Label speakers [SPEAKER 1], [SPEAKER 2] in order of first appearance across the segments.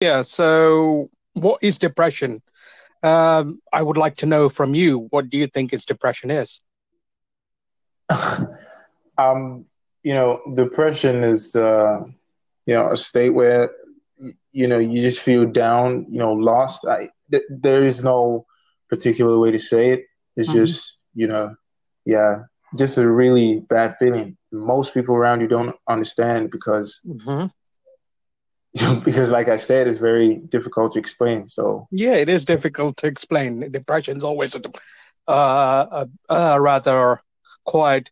[SPEAKER 1] Yeah. So, what is depression? Um, I would like to know from you. What do you think is depression is?
[SPEAKER 2] um, you know, depression is uh, you know a state where you know you just feel down, you know, lost. I th- there is no particular way to say it. It's mm-hmm. just you know, yeah, just a really bad feeling. Most people around you don't understand because mm-hmm. because like I said, it's very difficult to explain. So
[SPEAKER 1] yeah, it is difficult to explain. Depression is always a, uh, a, a rather quite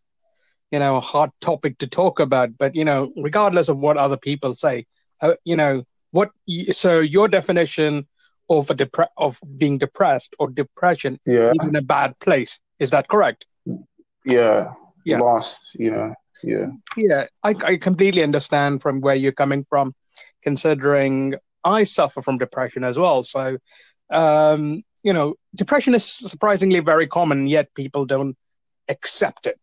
[SPEAKER 1] you know hard topic to talk about. But you know, regardless of what other people say, uh, you know what. So your definition of a depre- of being depressed or depression
[SPEAKER 2] yeah.
[SPEAKER 1] is in a bad place. Is that correct?
[SPEAKER 2] Yeah. Yeah. Lost. You know. Yeah.
[SPEAKER 1] Yeah, I, I completely understand from where you're coming from considering I suffer from depression as well. So, um, you know, depression is surprisingly very common, yet people don't accept it.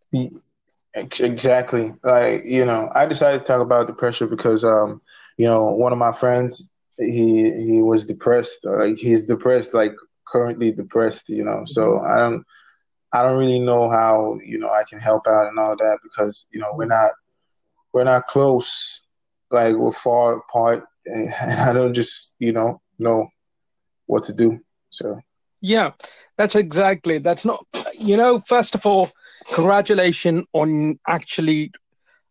[SPEAKER 2] Exactly. Like, you know, I decided to talk about depression because, um, you know, one of my friends, he he was depressed. Like he's depressed, like currently depressed. You know, so mm-hmm. I don't I don't really know how you know I can help out and all that because you know we're not we're not close like we're far apart, and I don't just you know know what to do. So
[SPEAKER 1] yeah, that's exactly that's not you know. First of all, congratulations on actually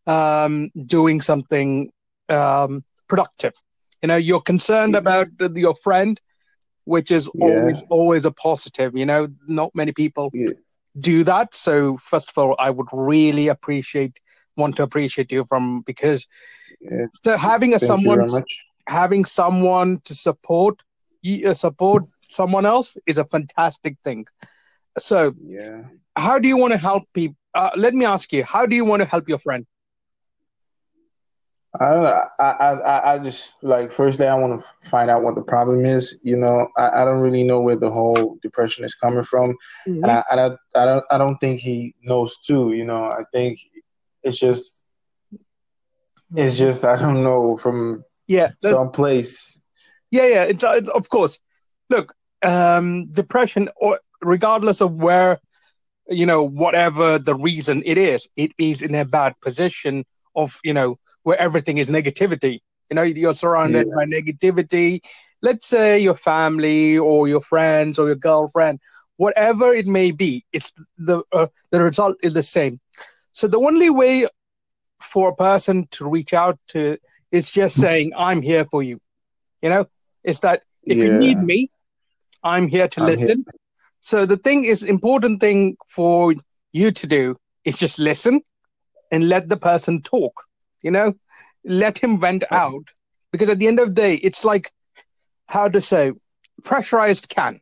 [SPEAKER 1] um, doing something um, productive. You know, you're concerned about your friend, which is yeah. always always a positive. You know, not many people yeah. do that. So first of all, I would really appreciate want to appreciate you from because yeah. so having a someone having someone to support you uh, support someone else is a fantastic thing. So
[SPEAKER 2] yeah,
[SPEAKER 1] how do you want to help people? Uh, let me ask you, how do you want to help your friend?
[SPEAKER 2] I don't know. I, I, I just like firstly, I want to find out what the problem is. You know, I, I don't really know where the whole depression is coming from, mm-hmm. and I, I, don't, I don't, I don't think he knows too. You know, I think it's just it's just I don't know from
[SPEAKER 1] yeah
[SPEAKER 2] some place.
[SPEAKER 1] Yeah, yeah. It's, uh, of course. Look, um, depression, or regardless of where, you know, whatever the reason it is, it is in a bad position of you know where everything is negativity. You know, you're surrounded yeah. by negativity. Let's say your family or your friends or your girlfriend, whatever it may be, it's the uh, the result is the same. So the only way for a person to reach out to is just hmm. saying, "I'm here for you." You know, is that if yeah. you need me, I'm here to I'm listen. Here. So the thing is, important thing for you to do is just listen and let the person talk. You know, let him vent out because at the end of the day, it's like how to say pressurized can.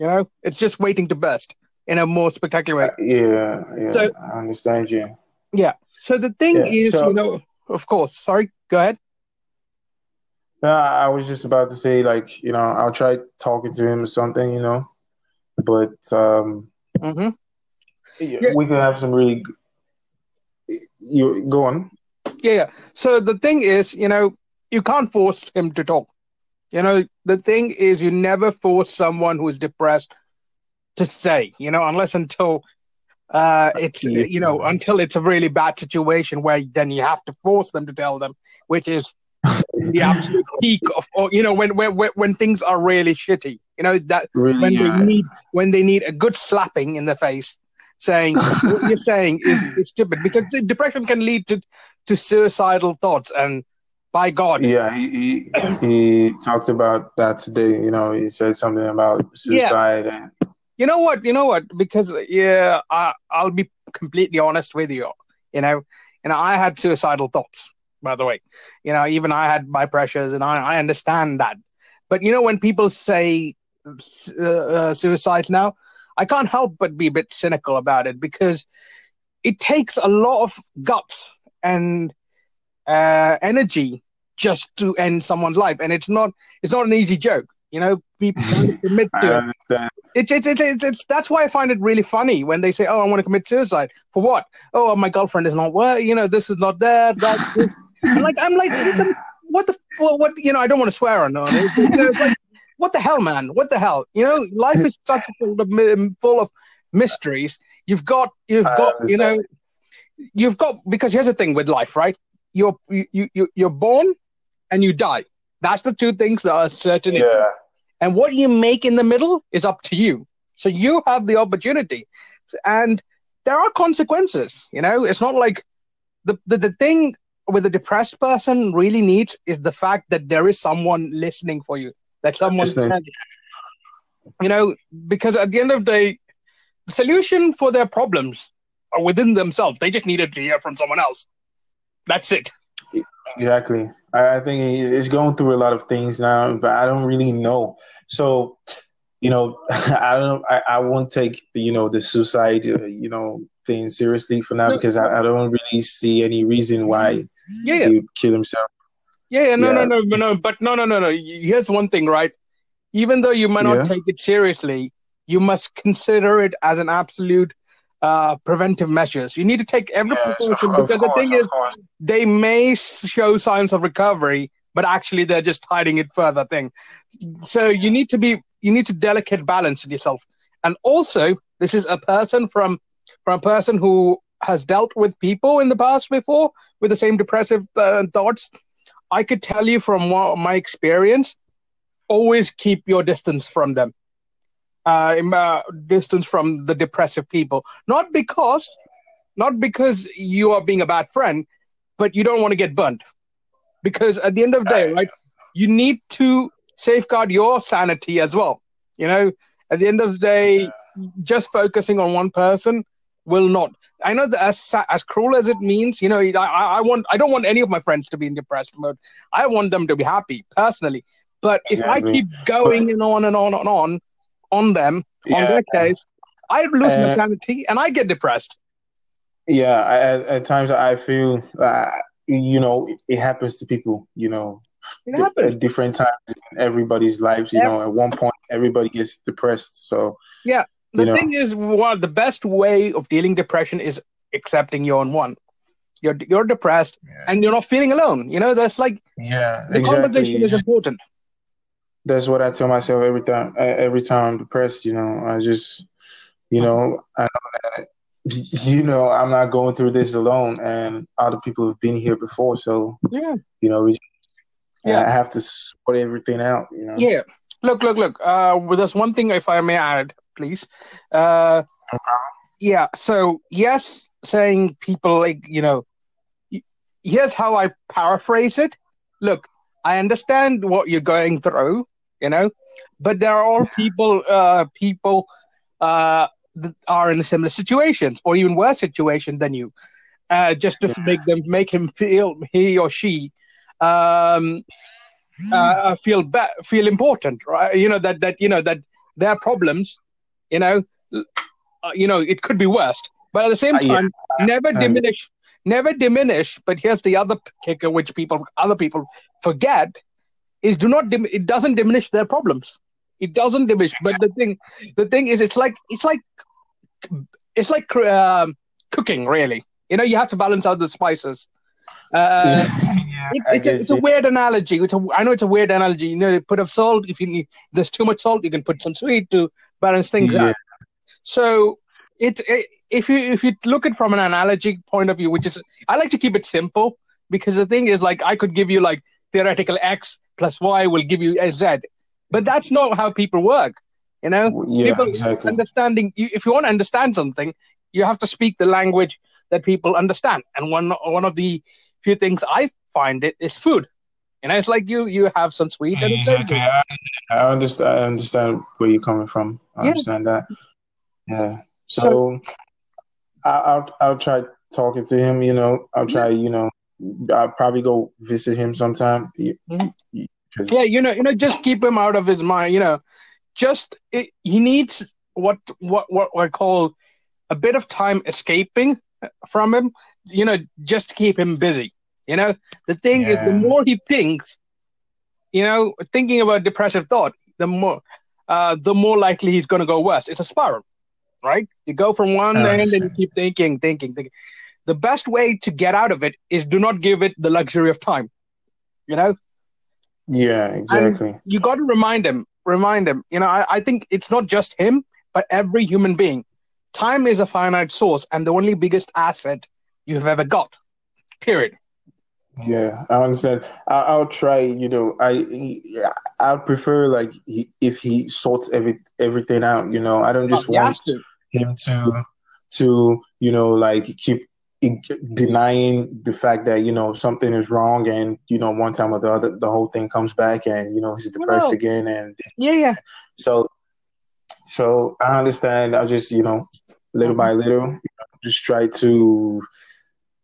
[SPEAKER 1] You know, it's just waiting to burst in a more spectacular way. Uh,
[SPEAKER 2] yeah, yeah, so, I understand you.
[SPEAKER 1] Yeah. So the thing yeah, is, so, you know, of course. Sorry, go ahead.
[SPEAKER 2] No, I was just about to say, like, you know, I'll try talking to him or something, you know, but um, mm-hmm. yeah. we can have some really. You go on.
[SPEAKER 1] Yeah, yeah. So the thing is, you know, you can't force him to talk. You know, the thing is, you never force someone who is depressed to say, you know, unless until uh, it's you know until it's a really bad situation where then you have to force them to tell them, which is the absolute peak of or, you know when when when things are really shitty. You know that really, when yeah. they need when they need a good slapping in the face, saying what you're saying is, is stupid because depression can lead to to suicidal thoughts and by God.
[SPEAKER 2] Yeah, he, he, he talked about that today. You know, he said something about suicide yeah. and
[SPEAKER 1] you know what? You know what? Because yeah, I, I'll be completely honest with you. You know, and I had suicidal thoughts. By the way, you know, even I had my pressures, and I, I understand that. But you know, when people say uh, uh, suicide now, I can't help but be a bit cynical about it because it takes a lot of guts and uh, energy just to end someone's life, and it's not it's not an easy joke. You know, people commit to it. It's, it's, it's, it's, it's, that's why I find it really funny when they say, "Oh, I want to commit suicide." For what? Oh, my girlfriend is not well. You know, this is not there. That's I'm like, I'm like, what the well, what you know? I don't want to swear on it. You know, like, what the hell, man? What the hell? You know, life is such full of, full of mysteries. You've got, you've got, you know, you've got because here's the thing with life, right? You're you you you're born and you die. That's the two things that are certain.
[SPEAKER 2] Yeah.
[SPEAKER 1] And what you make in the middle is up to you. So you have the opportunity, and there are consequences. You know, it's not like the the, the thing with a depressed person really needs is the fact that there is someone listening for you that someone you know? Because at the end of the day the solution for their problems are within themselves. They just needed to hear from someone else. That's it.
[SPEAKER 2] Exactly i think he's going through a lot of things now but i don't really know so you know i don't I, I won't take you know the suicide uh, you know thing seriously for now because I, I don't really see any reason why
[SPEAKER 1] yeah,
[SPEAKER 2] he would kill himself
[SPEAKER 1] yeah, yeah, no, yeah. no, no, no, but no, no, no, no. Here's one thing, right? Even though you might not yeah. take it seriously, you must consider it as an absolute uh, preventive measures. You need to take every yes, precaution because course, the thing is, course. they may show signs of recovery, but actually they're just hiding it further. Thing. So you need to be, you need to delicate balance in yourself, and also this is a person from from a person who has dealt with people in the past before with the same depressive uh, thoughts I could tell you from my experience, always keep your distance from them. Uh, uh, distance from the depressive people. Not because, not because you are being a bad friend, but you don't want to get burnt. Because at the end of the day, right, you need to safeguard your sanity as well. You know, at the end of the day, just focusing on one person will not. I know that as as cruel as it means, you know, I, I want I don't want any of my friends to be in depressed mode. I want them to be happy personally. But if yeah, I keep going and on and on and on on them yeah. on their case, I lose uh, my sanity and I get depressed.
[SPEAKER 2] Yeah, I, at, at, times I feel, uh, you know, it, it, happens to people. You know,
[SPEAKER 1] it happens
[SPEAKER 2] at different times in everybody's lives. You know, at one point everybody gets depressed. So
[SPEAKER 1] yeah, the thing is, one the best way of dealing depression is accepting your own one. You're you're depressed yeah. and you're not feeling alone. You know, that's like
[SPEAKER 2] yeah,
[SPEAKER 1] the exactly. conversation is important.
[SPEAKER 2] That's what I tell myself every time. Every time I'm depressed, you know, I just, you know, I know that, you know, I'm not going through this alone, and other people have been here before. So
[SPEAKER 1] yeah,
[SPEAKER 2] you know, we, yeah, I have to sort everything out. You know.
[SPEAKER 1] Yeah. Look, look, look. Uh, there's one thing, if I may add, please. Uh, yeah. So yes, saying people like you know, here's how I paraphrase it. Look, I understand what you're going through, you know, but there are all people, uh, people, uh, that are in similar situations or even worse situation than you. Uh, just to make them make him feel he or she um, uh, feel be- feel important, right? You know that that you know that their problems you know, uh, you know, it could be worse. But at the same time, uh, yeah. never diminish, never diminish. But here's the other kicker, which people, other people forget, is do not. Dim- it doesn't diminish their problems. It doesn't diminish. But the thing, the thing is, it's like it's like it's like uh, cooking. Really, you know, you have to balance out the spices. Uh, yeah, it, it's, a, it's a, weird analogy. It's a, I know it's a weird analogy. You know, put of salt. If you need, there's too much salt, you can put some sweet to balance things yeah. out. So it, it, if you if you look at from an analogy point of view, which is I like to keep it simple because the thing is like I could give you like theoretical x plus y will give you a z, but that's not how people work. You know,
[SPEAKER 2] yeah,
[SPEAKER 1] people
[SPEAKER 2] exactly.
[SPEAKER 1] understanding. If you want to understand something, you have to speak the language that people understand. And one one of the few things I find it is food. You know, it's like you you have some sweet.
[SPEAKER 2] And exactly. I, I, understand. I understand where you're coming from. I yeah. understand that. Yeah. So, so I, will I'll try talking to him. You know, I'll try. You know, I'll probably go visit him sometime.
[SPEAKER 1] Mm-hmm. Yeah, you know, you know, just keep him out of his mind. You know, just it, he needs what what what I call a bit of time escaping from him. You know, just to keep him busy. You know, the thing yeah. is, the more he thinks, you know, thinking about depressive thought, the more, uh, the more likely he's going to go worse. It's a spiral, right? You go from one end and you keep thinking, thinking, thinking. The best way to get out of it is do not give it the luxury of time. You know,
[SPEAKER 2] Yeah, exactly.
[SPEAKER 1] And you got to remind him, remind him. You know, I, I think it's not just him, but every human being. Time is a finite source and the only biggest asset you have ever got. Period.
[SPEAKER 2] Yeah, I understand. I, will try. You know, I I prefer like he, if he sorts every everything out. You know, I don't just oh, want to. him to to you know like keep denying the fact that you know something is wrong and you know one time or the other the whole thing comes back and you know he's depressed again and
[SPEAKER 1] yeah yeah
[SPEAKER 2] so so i understand i just you know little mm-hmm. by little you know, just try to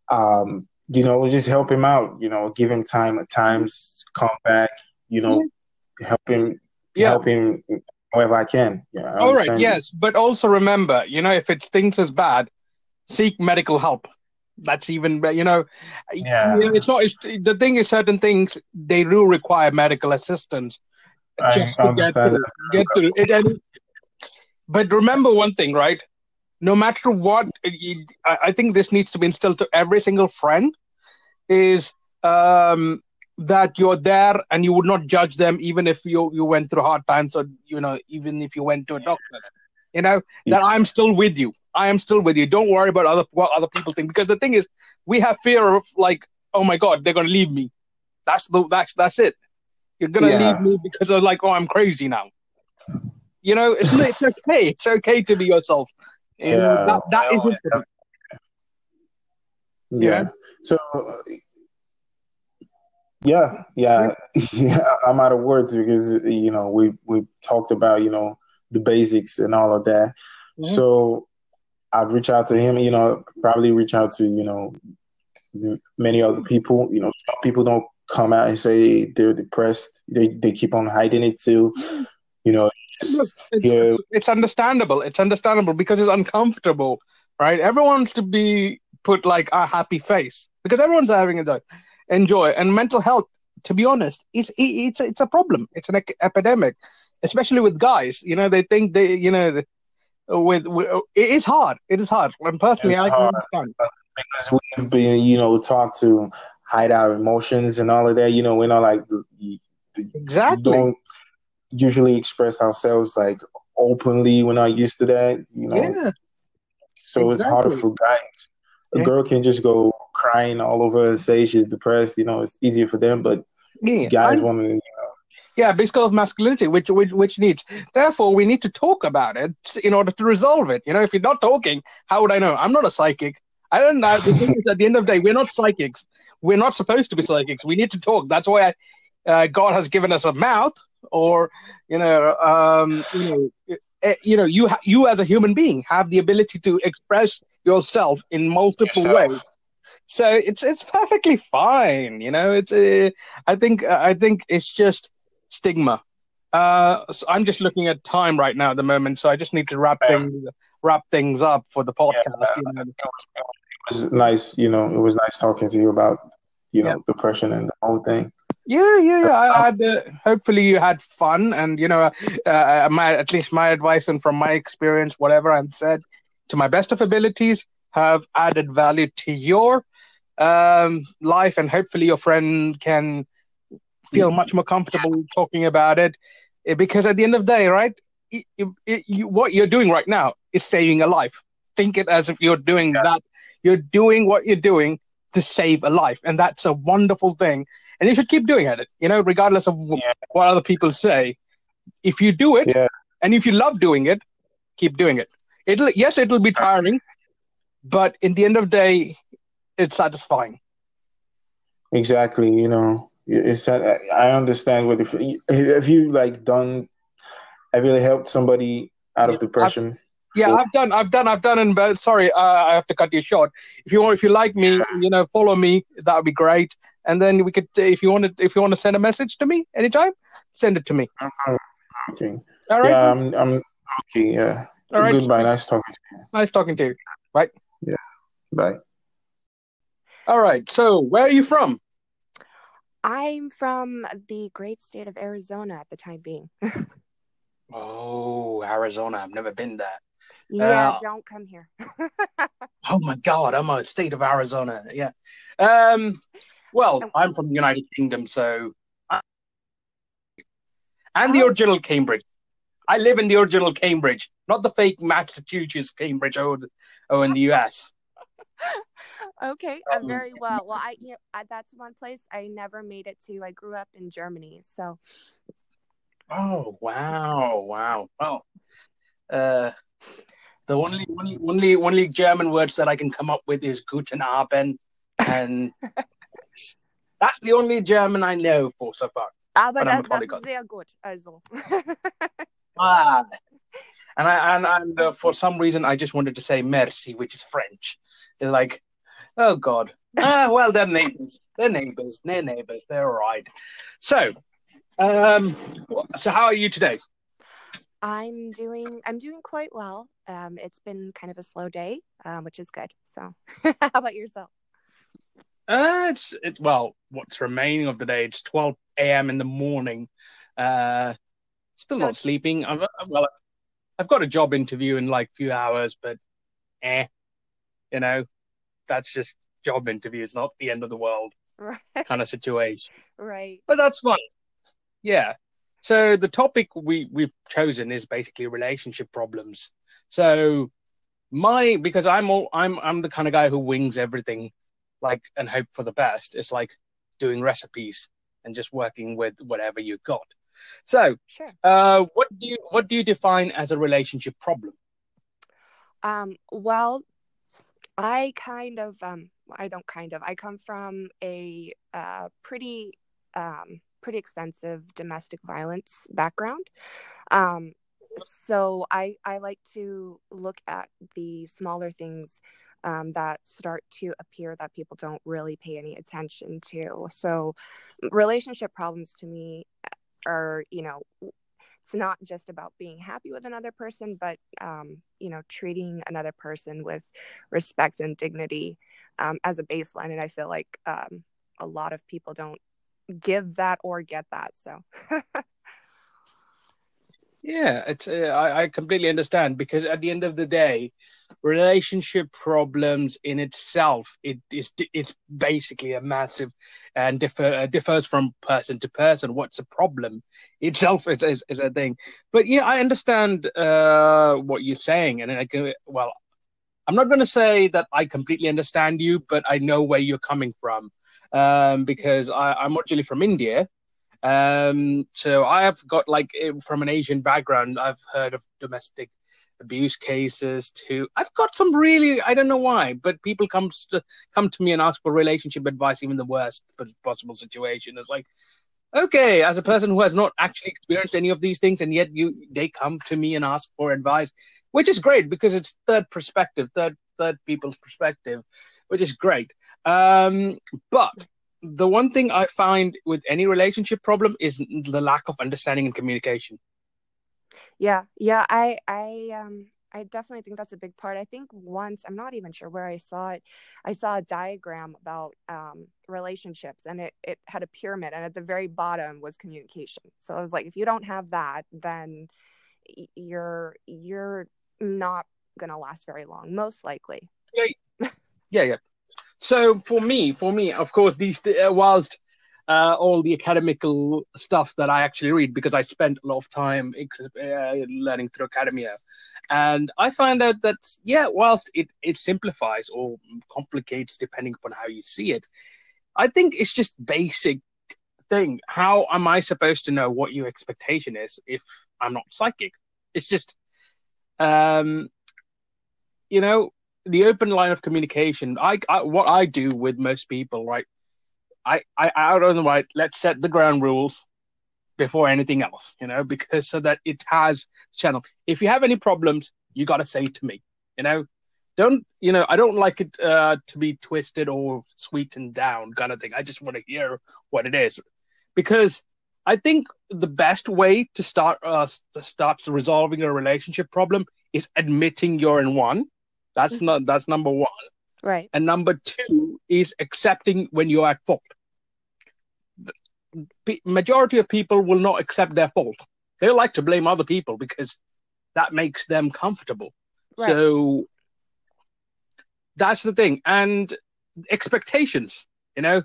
[SPEAKER 2] um you know just help him out you know give him time at times come back you know yeah. help him yeah. help him however i can yeah I
[SPEAKER 1] all right yes but also remember you know if it stinks as bad seek medical help that's even you know yeah. it's not it's, the thing is certain things they do require medical assistance just to get through, get through. It and, but remember one thing right? No matter what i think this needs to be instilled to every single friend is um, that you're there and you would not judge them even if you you went through hard times or you know even if you went to a doctor you know yeah. that i'm still with you. I am still with you. Don't worry about other what other people think. Because the thing is we have fear of like oh my god they're going to leave me. That's the that's that's it. You're going to yeah. leave me because of like oh i'm crazy now. You know it's, it's okay. It's okay to be yourself. Yeah. That, that is
[SPEAKER 2] yeah. yeah. So yeah, yeah, yeah. I'm out of words because you know we we talked about you know the basics and all of that. Mm-hmm. So I'd reach out to him, you know, probably reach out to, you know, many other people. You know, some people don't come out and say they're depressed. They they keep on hiding it too. You know,
[SPEAKER 1] it's, it's, it's, understandable. It's understandable because it's uncomfortable, right? Everyone wants to be put like a happy face because everyone's having a enjoy. And mental health, to be honest, it's it's it's a problem. It's an epidemic especially with guys. You know, they think they, you know, with, with it is hard. It is hard. And personally, it's I can understand
[SPEAKER 2] because we've been, you know, taught to hide our emotions and all of that. You know, we're not like
[SPEAKER 1] exactly
[SPEAKER 2] don't usually express ourselves like openly. We're not used to that. You know,
[SPEAKER 1] yeah.
[SPEAKER 2] So exactly. it's harder for guys. A yeah. girl can just go crying all over and say she's depressed. You know, it's easier for them, but yeah. guys want to
[SPEAKER 1] yeah, because of masculinity, which, which which needs. Therefore, we need to talk about it in order to resolve it. You know, if you're not talking, how would I know? I'm not a psychic. I don't know. The thing is, at the end of the day, we're not psychics. We're not supposed to be psychics. We need to talk. That's why I, uh, God has given us a mouth, or you know, um, you know, eh, you know, you ha- you as a human being have the ability to express yourself in multiple yourself. ways. So it's it's perfectly fine. You know, it's. Uh, I think I think it's just stigma. Uh, so I'm just looking at time right now at the moment, so I just need to wrap yeah. things wrap things up for the podcast. Yeah, you know.
[SPEAKER 2] It was nice, you know. It was nice talking to you about, you know, yeah. depression and the whole thing.
[SPEAKER 1] Yeah, yeah, yeah. I had. Uh, hopefully, you had fun, and you know, uh, uh, my at least my advice and from my experience, whatever I've said, to my best of abilities, have added value to your um, life, and hopefully, your friend can feel much more comfortable talking about it eh, because at the end of the day, right, it, it, you, what you're doing right now is saving a life. Think it as if you're doing yeah. that. You're doing what you're doing to save a life, and that's a wonderful thing. And you should keep doing it. You know, regardless of yeah. what other people say. If you do it, yeah. and if you love doing it, keep doing it. It'll yes, it'll be tiring, but in the end of the day, it's satisfying.
[SPEAKER 2] Exactly. You know, it's I understand what if have you like done have you helped somebody out of depression?
[SPEAKER 1] I've, yeah, I've done, I've done, I've done. And sorry, uh, I have to cut you short. If you want, if you like me, you know, follow me. That would be great. And then we could, if you want to, if you want to send a message to me anytime, send it to me.
[SPEAKER 2] Okay. All right. Yeah, I'm, I'm okay. Yeah. All right. Goodbye. Nice talking to you.
[SPEAKER 1] Nice talking to you. Bye.
[SPEAKER 2] Yeah. Bye.
[SPEAKER 1] All right. So, where are you from?
[SPEAKER 3] I'm from the great state of Arizona at the time being.
[SPEAKER 1] oh, Arizona. I've never been there.
[SPEAKER 3] Yeah, uh, don't come here.
[SPEAKER 1] oh my God, I'm a state of Arizona. Yeah. Um, well, I'm from the United Kingdom, so and the
[SPEAKER 3] Oh.
[SPEAKER 1] original Cambridge. I live in the original Cambridge, not the fake Massachusetts Cambridge oh, oh in the US.
[SPEAKER 3] Okay, uh,
[SPEAKER 1] Um,
[SPEAKER 3] very well. Well, I, you know, I that's one place I never made it to. I grew up in Germany, so
[SPEAKER 1] Oh wow, wow. Well, uh, the only only only only German words that I can come up with is Guten Abend, and that's the only German I know for so far.
[SPEAKER 3] aber
[SPEAKER 1] But I'm a
[SPEAKER 3] das, das ist sehr gut. Also,
[SPEAKER 1] Ah, and I and and uh, for some reason I just wanted to say merci, which is French. They're like, oh God. Ah, well, they're neighbors. They're neighbors. They're neighbors. They're all right. So, um, so how are you today?
[SPEAKER 3] I'm doing I'm doing quite well. Um, it's been kind of a slow day, um, which is good. So, how about yourself?
[SPEAKER 1] Uh, it's it, well, what's remaining of the day? It's 12 a.m. in the morning. Uh, still not sleeping. I've, well, I've got a job interview in like a few hours, but eh, you know, that's just job interviews, not the end of the world
[SPEAKER 3] Right,
[SPEAKER 1] kind of situation.
[SPEAKER 3] right.
[SPEAKER 1] But that's fun. Yeah. So the topic we we've chosen is basically relationship problems. So my because I'm all I'm I'm the kind of guy who wings everything, like and hope for the best. It's like doing recipes and just working with whatever you've got. So,
[SPEAKER 3] Sure.
[SPEAKER 1] uh, what do you what do you define as a relationship problem?
[SPEAKER 3] Um, well, I kind of um I don't kind of I come from a uh pretty um pretty extensive domestic violence background. Um so I I like to look at the smaller things um, that start to appear that people don't really pay any attention to. So relationship problems to me are, you know, it's not just about being happy with another person, but um, you know, treating another person with respect and dignity um, as a baseline. And I feel like um, a lot of people don't give that or get that. So
[SPEAKER 1] Yeah, it's uh, I, I completely understand because at the end of the day, relationship problems in itself it is it's basically a massive and differ uh, differs from person to person. What's a problem itself is, is is a thing, but yeah, I understand uh, what you're saying, and I can well, I'm not going to say that I completely understand you, but I know where you're coming from um, because I, I'm originally from India. Um, so I have got like eh, from an Asian background, I've heard of domestic abuse cases too. I've got some really, I don't know why, but people come to come to me and ask for relationship advice, even the worst possible situation. It's like, okay, as a person who has not actually experienced any of these things, and yet you they come to me and ask for advice, which is great because it's third perspective, third third people's perspective, which is great. Um, but the one thing I find with any relationship problem is the lack of understanding and communication.
[SPEAKER 3] yeah, yeah, I I um I definitely think that's a big part. I think once I'm not even sure where I saw it. I saw a diagram about um, relationships, and it it had a pyramid, and at the very bottom was communication. So I was like, if you don't have that, then you're you're not gonna last very long, most likely.
[SPEAKER 1] Yeah, Yeah, yeah. So for me, for me, of course, these uh, whilst uh, all the academical stuff that I actually read because I spent a lot of time uh, learning through academia, and I find out that yeah, whilst it it simplifies or complicates depending upon how you see it, I think it's just basic thing. How am I supposed to know what your expectation is if I'm not psychic? It's just, um, you know, the open line of communication. I, I what I do with most people, right? I, I out on the right. Let's set the ground rules before anything else, you know, because so that it has channel. If you have any problems, you got to say to me, you know. Don't you know? I don't like it uh, to be twisted or sweetened down, kind of thing. I just want to hear what it is, because I think the best way to start uh, to start resolving a relationship problem is admitting you're in one. That's
[SPEAKER 3] Mm-hmm.
[SPEAKER 1] not that's number one.
[SPEAKER 3] Right.
[SPEAKER 1] And number two is accepting when you're at fault. The p- majority of people will not accept their fault. They like to blame other people because that makes them comfortable.
[SPEAKER 3] Right.
[SPEAKER 1] So that's the thing. And expectations, you know,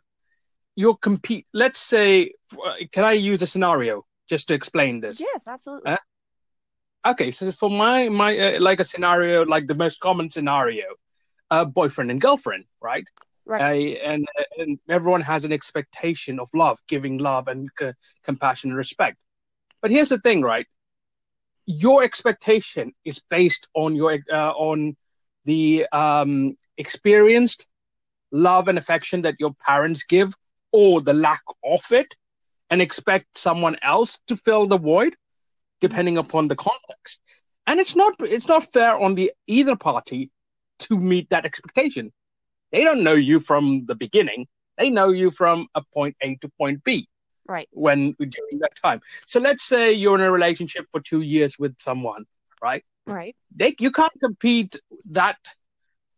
[SPEAKER 1] you'll compete. Let's say, uh, can I use a scenario? just to explain this.
[SPEAKER 3] Yes, absolutely.
[SPEAKER 1] Uh, okay, so for my my uh, like a scenario, like the most common scenario, uh, boyfriend and girlfriend, right?
[SPEAKER 3] Right.
[SPEAKER 1] Uh, and and everyone has an expectation of love, giving love and c- compassion and respect. But here's the thing, right? Your expectation is based on your uh, on the um, experienced love and affection that your parents give, or the lack of it, and expect someone else to fill the void, depending upon the context. And it's not it's not fair on the either party to meet that expectation. They don't know you from the beginning. They know you from a point A to point B.
[SPEAKER 3] Right.
[SPEAKER 1] When during that time. So let's say you're in a relationship for two years with someone, right?
[SPEAKER 3] Right.
[SPEAKER 1] They you can't compete that.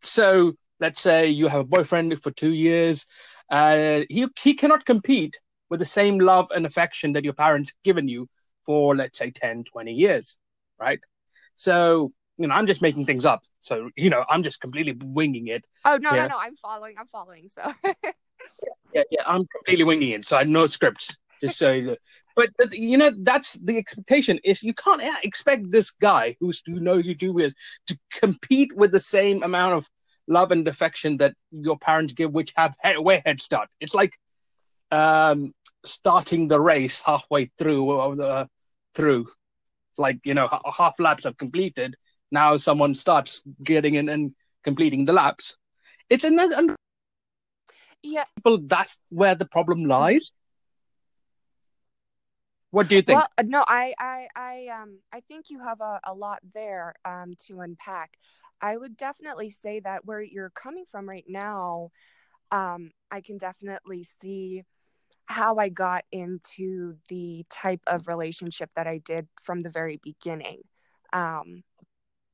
[SPEAKER 1] So let's say you have a boyfriend for two years. Uh, he he cannot compete with the same love and affection that your parents given you for let's say 10, 20 years, right? So you know, I'm just making things up. So, you know, I'm just completely winging it.
[SPEAKER 3] Oh no,
[SPEAKER 1] Yeah.
[SPEAKER 3] no, no! I'm following. I'm following. So
[SPEAKER 1] Yeah, yeah, I'm completely winging it. So I have no scripts. Just so, you- but, but you know, that's the expectation. Is you can't uh, expect this guy who's who knows you two years to compete with the same amount of love and affection that your parents give, which have head, way head start. It's like um, starting the race halfway through. Uh, the- through, like you know, ha- half laps are completed. Now someone starts getting in and completing the laps. It's another.
[SPEAKER 3] Yeah.
[SPEAKER 1] people, that's where the problem lies. What do you think?
[SPEAKER 3] Well, no, I, I, I, um, I think you have a, a lot there, um, to unpack. I would definitely say that where you're coming from right now, um, I can definitely see how I got into the type of relationship that I did from the very beginning. Um,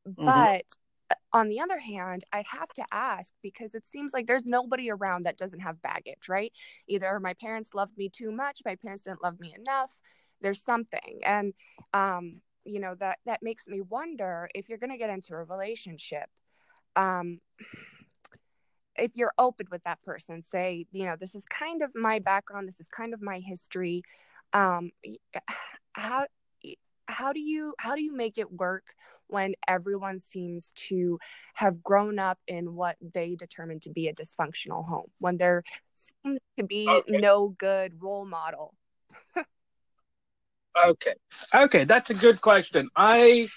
[SPEAKER 3] but uh, on the other hand, I'd have to ask because it seems like there's nobody around that doesn't have baggage, right? Either my parents loved me too much, my parents didn't love me enough. There's something, and um, you know that that makes me wonder if you're going to get into a relationship. Um, if you're open with that person, say, you know, this is kind of my background, this is kind of my history. Um, how how do you how do you make it work when everyone seems to have grown up in what they determine to be a dysfunctional home when there seems to be
[SPEAKER 1] Okay.
[SPEAKER 3] no good role model
[SPEAKER 1] Okay. Okay, that's a good question. I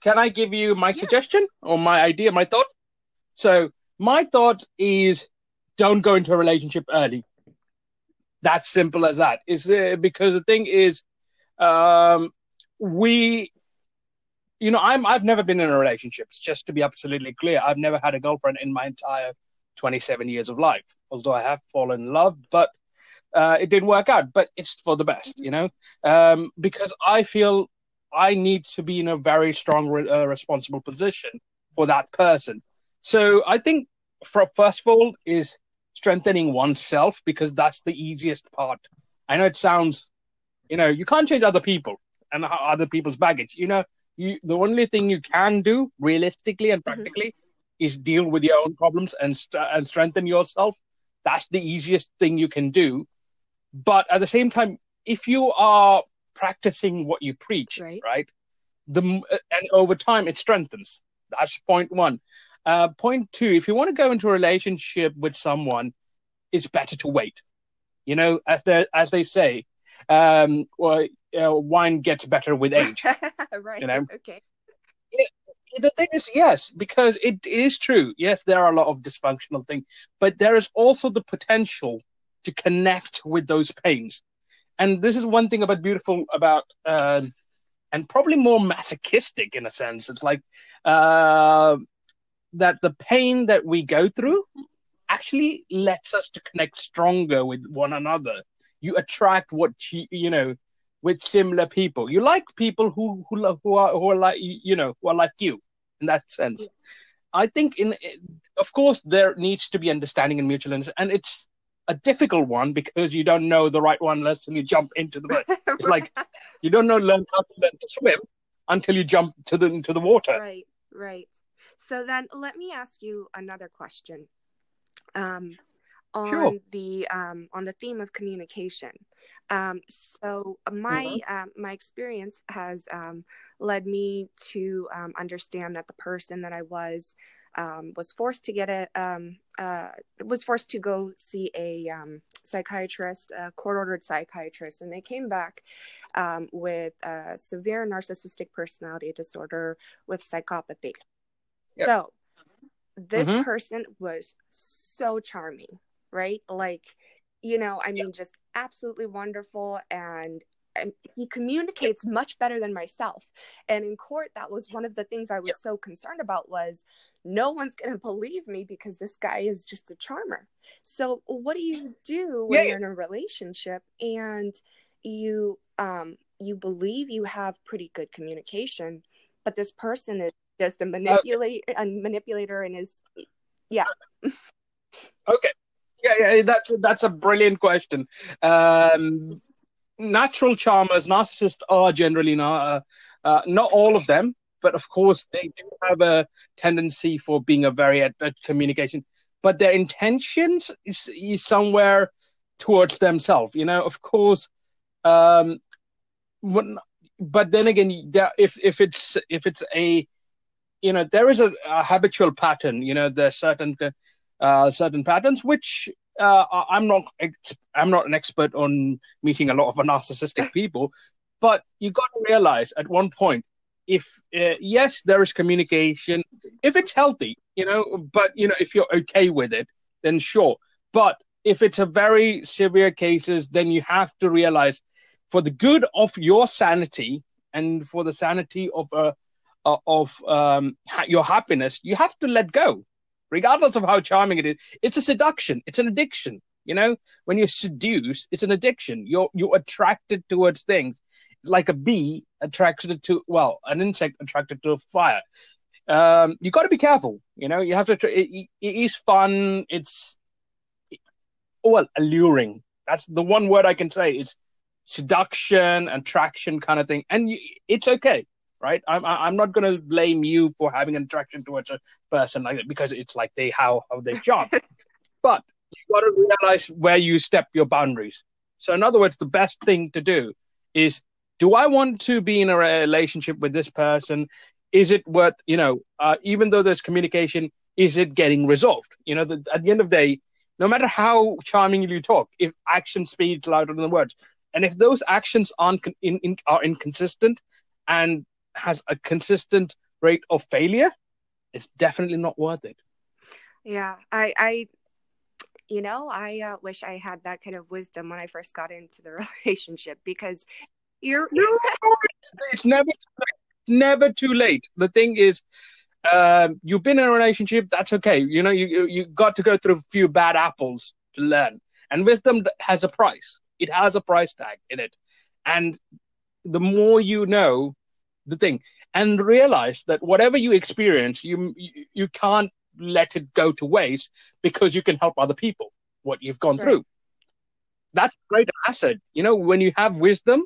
[SPEAKER 1] can I give you my
[SPEAKER 3] Yes.
[SPEAKER 1] suggestion or my idea, my thought? So my thought is don't go into a relationship early. That's simple as that. Is uh, because the thing is, um, we, you know, I'm I've never been in a relationship. Just to be absolutely clear, I've never had a girlfriend in my entire 27 years of life. Although I have fallen in love, but uh, it didn't work out. But it's for the best, you know um, because I feel I need to be in a very strong, re- uh, responsible position for that person. So I think, for, first of all, is strengthening oneself because that's the easiest part. I know it sounds, you know, you can't change other people and other people's baggage. You know, you the only thing you can do realistically and mm-hmm. practically is deal with your own problems and st- and strengthen yourself. That's the easiest thing you can do. But at the same time, if you are practicing what you preach,
[SPEAKER 3] Right.
[SPEAKER 1] right, the and over time it strengthens. That's point one. Uh, point two: if you want to go into a relationship with someone, it's better to wait. You know, as they as they say, um, well, uh, wine gets better with age.
[SPEAKER 3] right
[SPEAKER 1] You know?
[SPEAKER 3] okay
[SPEAKER 1] the thing is, yes, because it is true. Yes, there are a lot of dysfunctional things, but there is also the potential to connect with those pains. And this is one thing about beautiful about, uh, and probably more masochistic in a sense. It's like uh, that the pain that we go through actually lets us to connect stronger with one another. You attract what you, you know with similar people. You like people who who who are who are like you know who are like you in that sense. I think in of course there needs to be understanding and mutual understanding, and it's a difficult one because you don't know the right one unless you jump into the boat. It's like you don't know learn how to learn to swim until you jump to the into the water.
[SPEAKER 3] right right so then let me ask you another question um on
[SPEAKER 1] Sure.
[SPEAKER 3] the um, on the theme of communication. Um, so my
[SPEAKER 1] Mm-hmm.
[SPEAKER 3] um, my experience has um, led me to um, understand that the person that I was um, was forced to get a um, uh, was forced to go see a um, psychiatrist, a court ordered psychiatrist, and they came back um, with a severe narcissistic personality disorder with psychopathy.
[SPEAKER 1] Yep.
[SPEAKER 3] So this
[SPEAKER 1] Mhm.
[SPEAKER 3] person was so charming, right? Like, you know, I mean, just absolutely wonderful. And, and he communicates much better than myself. And in court, that was one of the things I was
[SPEAKER 1] Yep.
[SPEAKER 3] so concerned about was no one's going to believe me because this guy is just a charmer. So what do you do when
[SPEAKER 1] Yeah.
[SPEAKER 3] you're in a relationship and you um you believe you have pretty good communication, but this person is just a manipulate a manipulator and is yeah.
[SPEAKER 1] Okay. Yeah, yeah, that's that's a brilliant question. Um, natural charmers, narcissists are generally not uh, uh, not all of them, but of course they do have a tendency for being a very at, at communication. But their intentions is, is somewhere towards themselves. You know, of course. Um, when, but then again, if if it's if it's a you know there is a, a habitual pattern. You know, there's certain uh, certain patterns, which uh, I'm not I'm not an expert on meeting a lot of narcissistic people, but you got to realize at one point if uh, yes there is communication if it's healthy, you know, but you know if you're okay with it, then sure. But if it's a very severe cases, then you have to realize for the good of your sanity and for the sanity of a of um, your happiness, you have to let go regardless of how charming it is. It's a seduction. It's an addiction. You know, when you're seduced, it's an addiction. You're you're attracted towards things. It's like a bee attracted to well, an insect attracted to a fire. Um, you got to be careful. You know, you have to. It, it is fun. It's well alluring. That's the one word I can say is seduction, attraction, kind of thing, and you, it's okay right? I'm I'm not gonna blame you for having an attraction towards a person like that because it's like they how how they job. but you got to realize where you step your boundaries. So in other words, the best thing to do is: Do I want to be in a relationship with this person? Is it worth you know? Uh, even though there's communication, is it getting resolved? You know, the, at the end of the day, no matter how charmingly you talk, if action speaks louder than words, and if those actions aren't in, in, are inconsistent and has a consistent rate of failure, it's definitely not worth it.
[SPEAKER 3] Yeah, I, I, you know, I uh, wish I had that kind of wisdom when I first got into the relationship because you're.
[SPEAKER 1] No, it's, never too late. never too late. The thing is, um, you've been in a relationship. That's okay. You know, you, you got to go through a few bad apples to learn, and wisdom has a price. It has a price tag in it, and the more you know, the thing, and realize that whatever you experience, you you, you can't let it go to waste because you can help other people what you've gone through. That's a great asset. You know, when you have wisdom,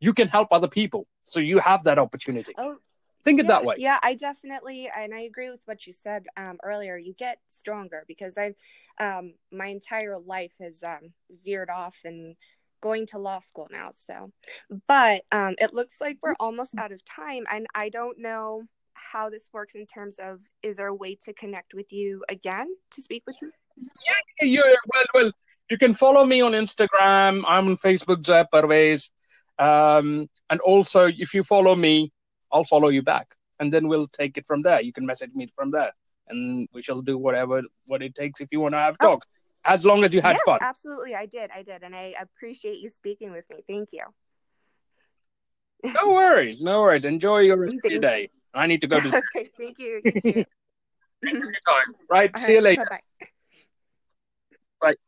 [SPEAKER 1] you can help other people. So you have that opportunity.
[SPEAKER 3] Oh,
[SPEAKER 1] Think it that way.
[SPEAKER 3] Yeah, I definitely, and I agree with what you said um, earlier. You get stronger because I've, um, my entire life has um, veered off and going to law school now. So, but um, it looks like we're almost out of time, and I don't know how this works in terms of is there a way to connect with you again to speak with you?
[SPEAKER 1] Yeah, you, well, well, you can follow me on Instagram. I'm on Facebook, Zeb Parvez. Um, and also, if you follow me, I'll follow you back, and then we'll take it from there. You can message me from there, and we shall do whatever what it takes if you want to have
[SPEAKER 3] Oh.
[SPEAKER 1] talk, as long as you had
[SPEAKER 3] yes,
[SPEAKER 1] fun.
[SPEAKER 3] absolutely. I did. I did, and I appreciate you speaking with me. Thank you.
[SPEAKER 1] No worries, no worries. Enjoy your rest of your day. I need to go to
[SPEAKER 3] okay, thank you. You too.
[SPEAKER 1] time. Right. See you later.
[SPEAKER 3] Bye bye.